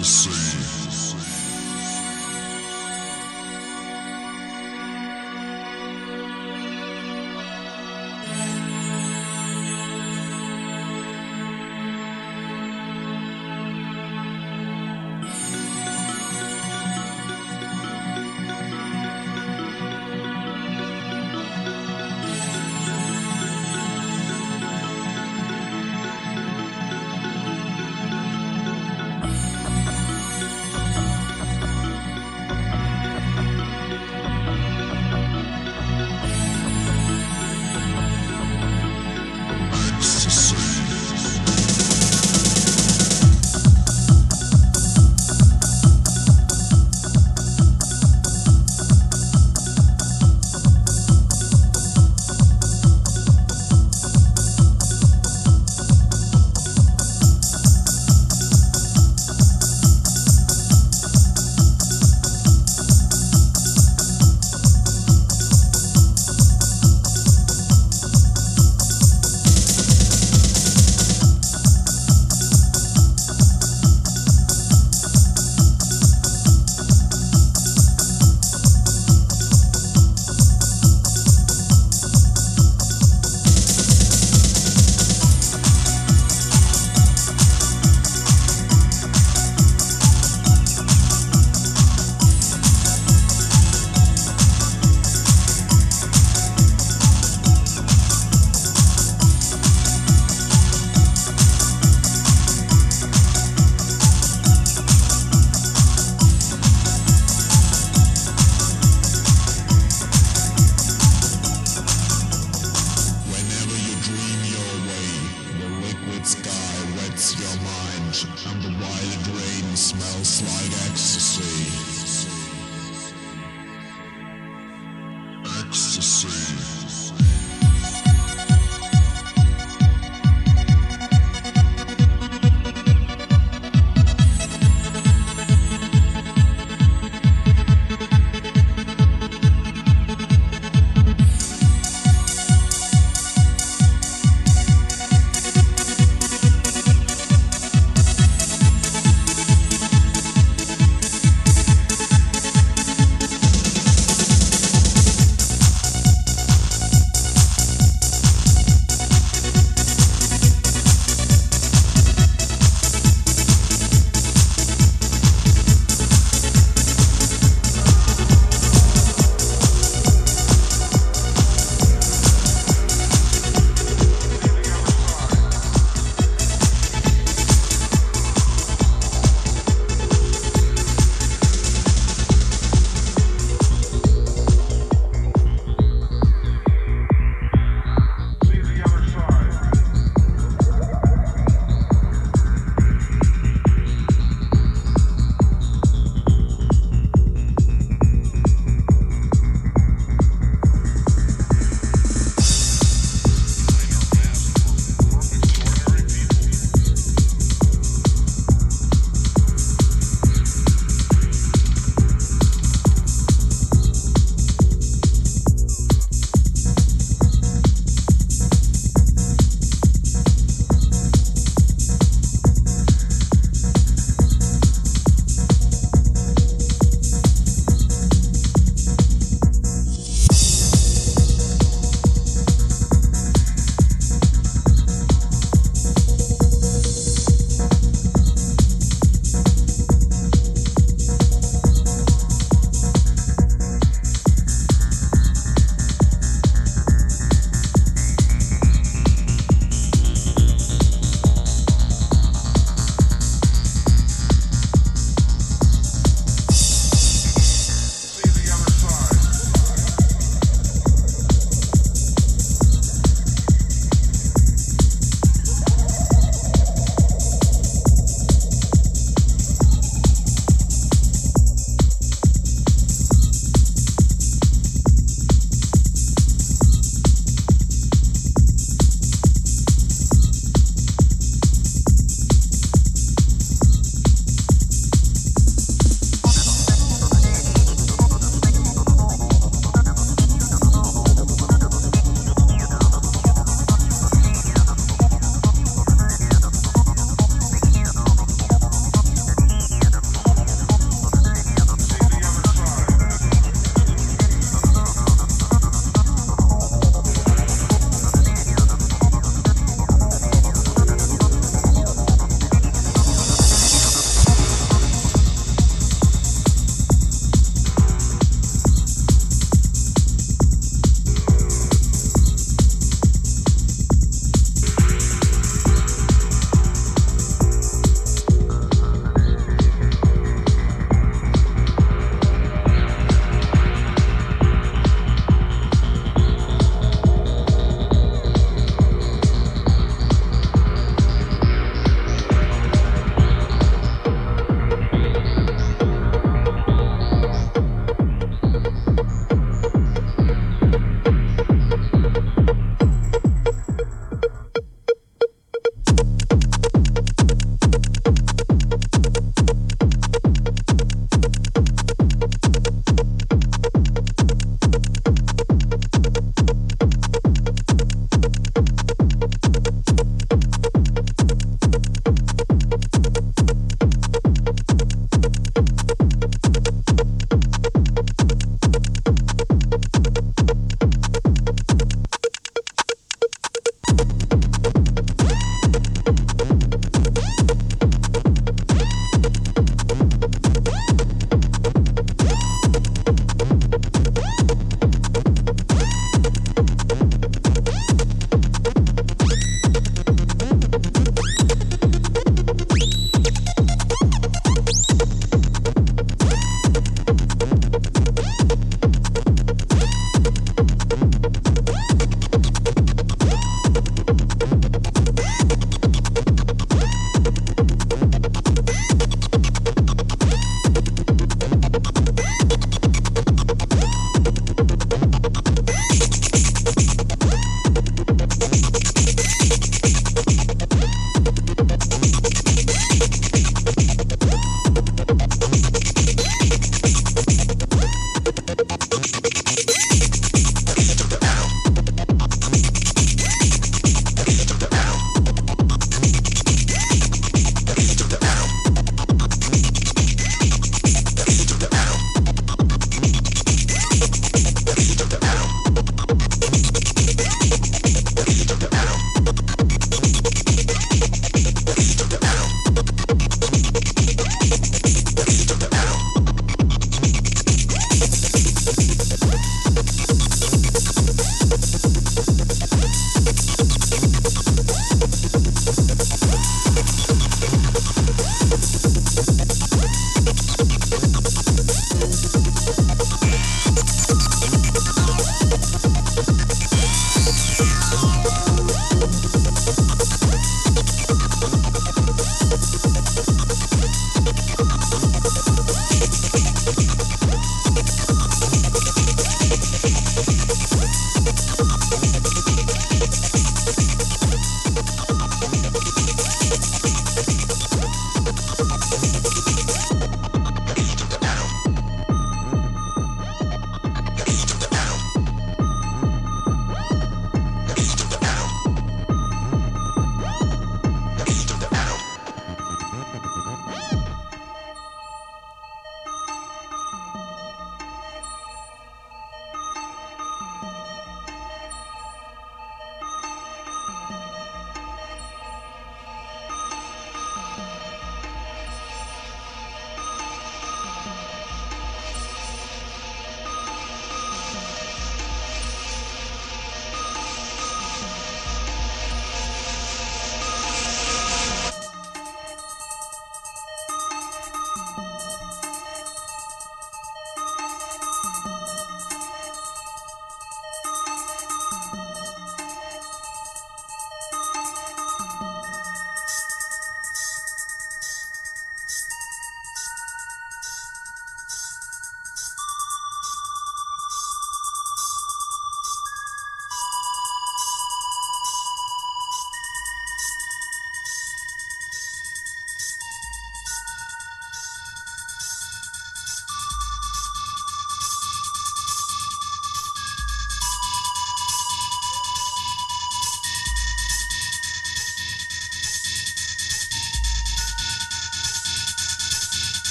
a see.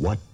What?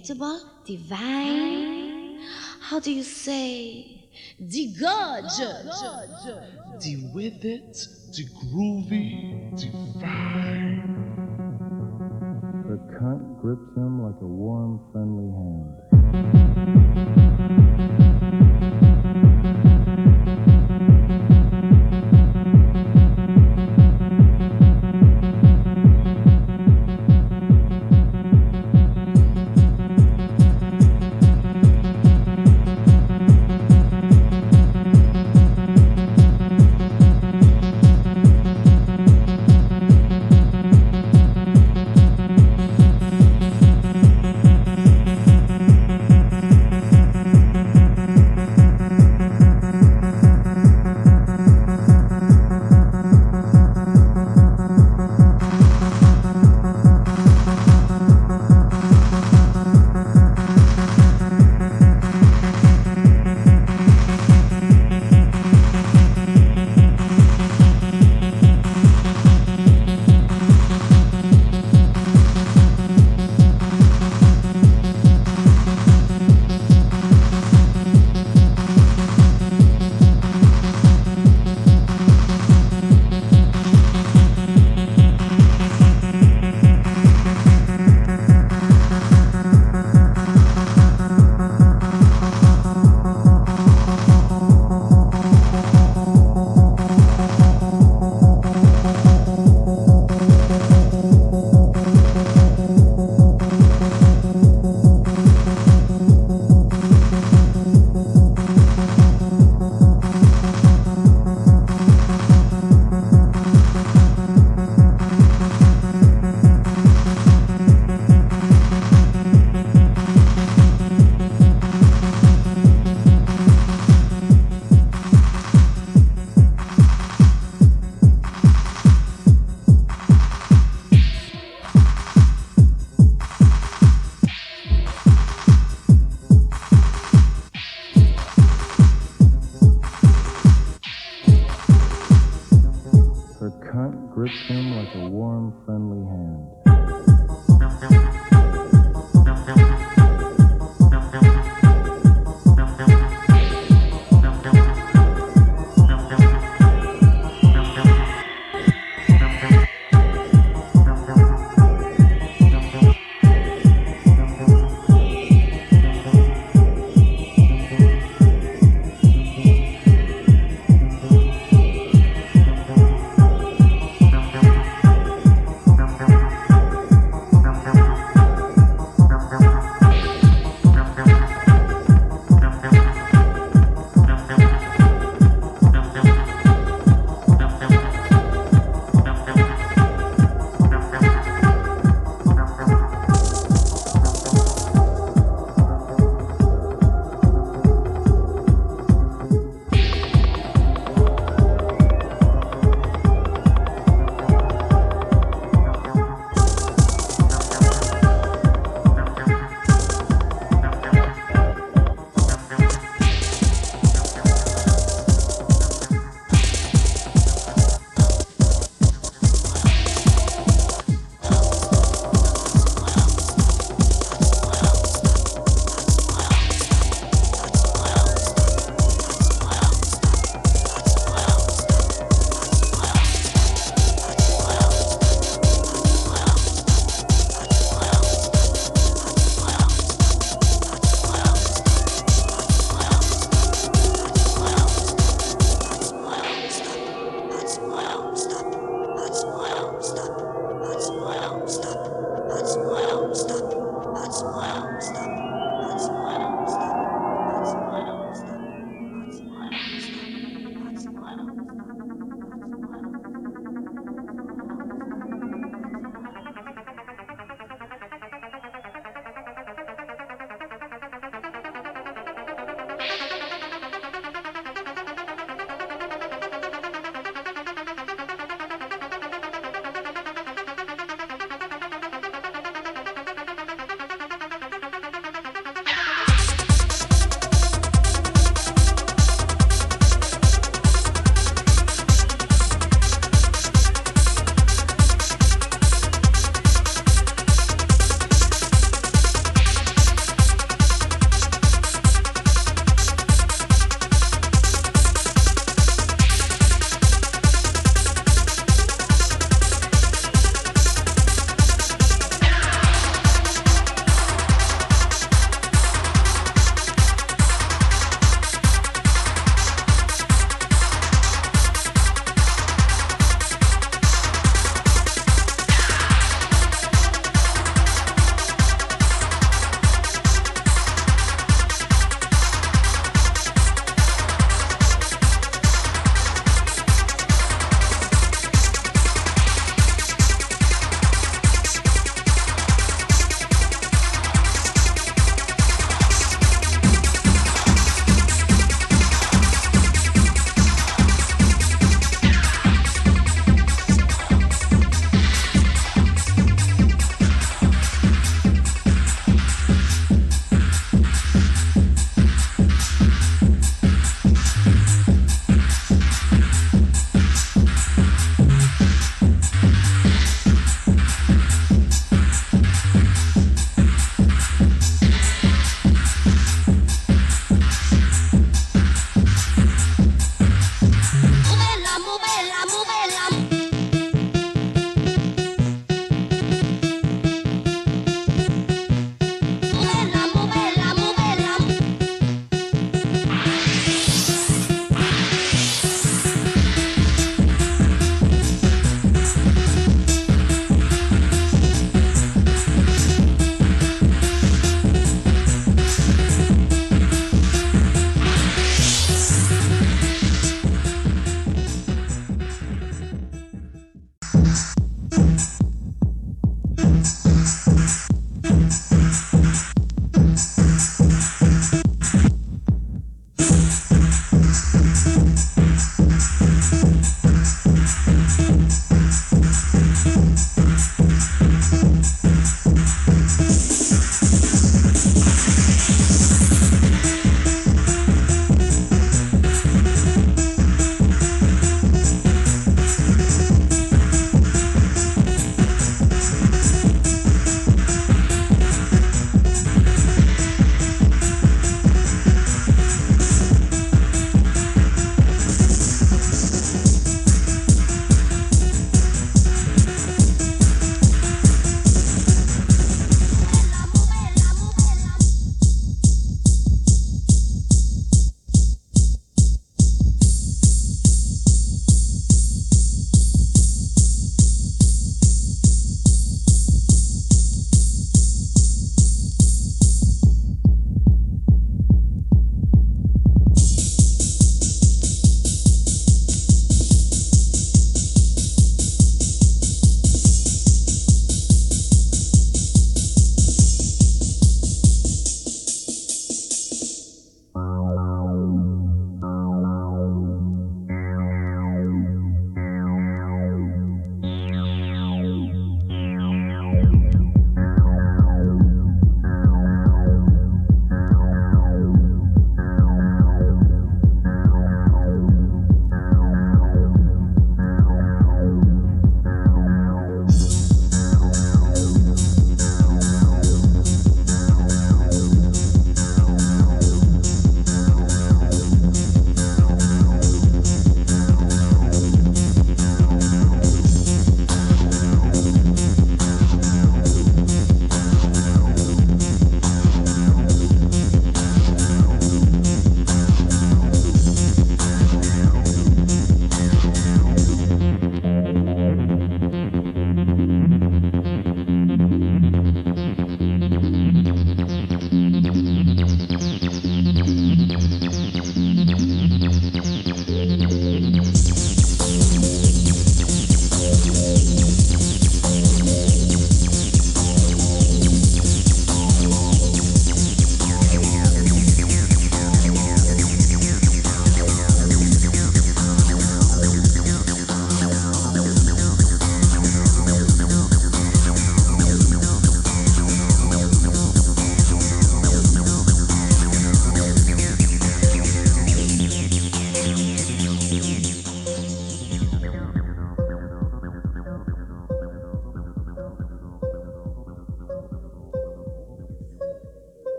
Delectable, divine? How do you say de gorgeous? De with it,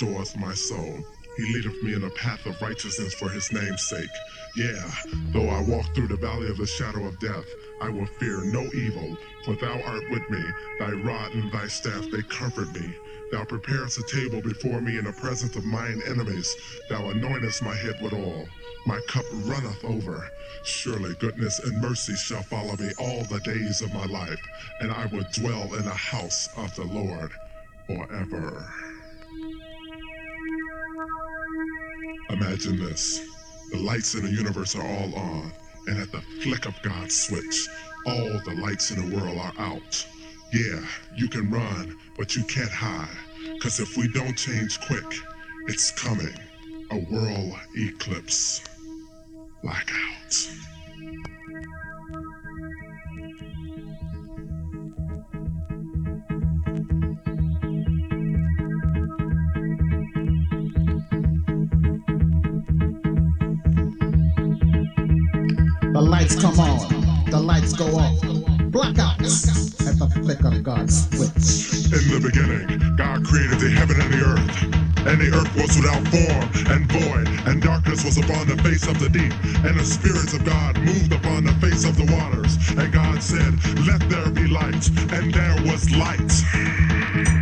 restoreth my soul. He leadeth me in a path of righteousness for his name's sake. Yeah, though I walk through the valley of the shadow of death, I will fear no evil, for thou art with me. Thy rod and thy staff, they comfort me. Thou preparest a table before me in the presence of mine enemies. Thou anointest my head with oil. My cup runneth over. Surely goodness and mercy shall follow me all the days of my life, and I will dwell in the house of the Lord forever. Imagine this. The lights in the universe are all on, and at the flick of God's switch, all the lights in the world are out. Yeah, you can run, but you can't hide. Cause if we don't change quick, it's coming. A world eclipse. Blackout. The lights come on, the lights go off. Blackouts at the flick of God's switch. In the beginning, God created the heaven and the earth. And the earth was without form and void, and darkness was upon the face of the deep. And the spirits of God moved upon the face of the waters. And God said, Let there be light. And there was light.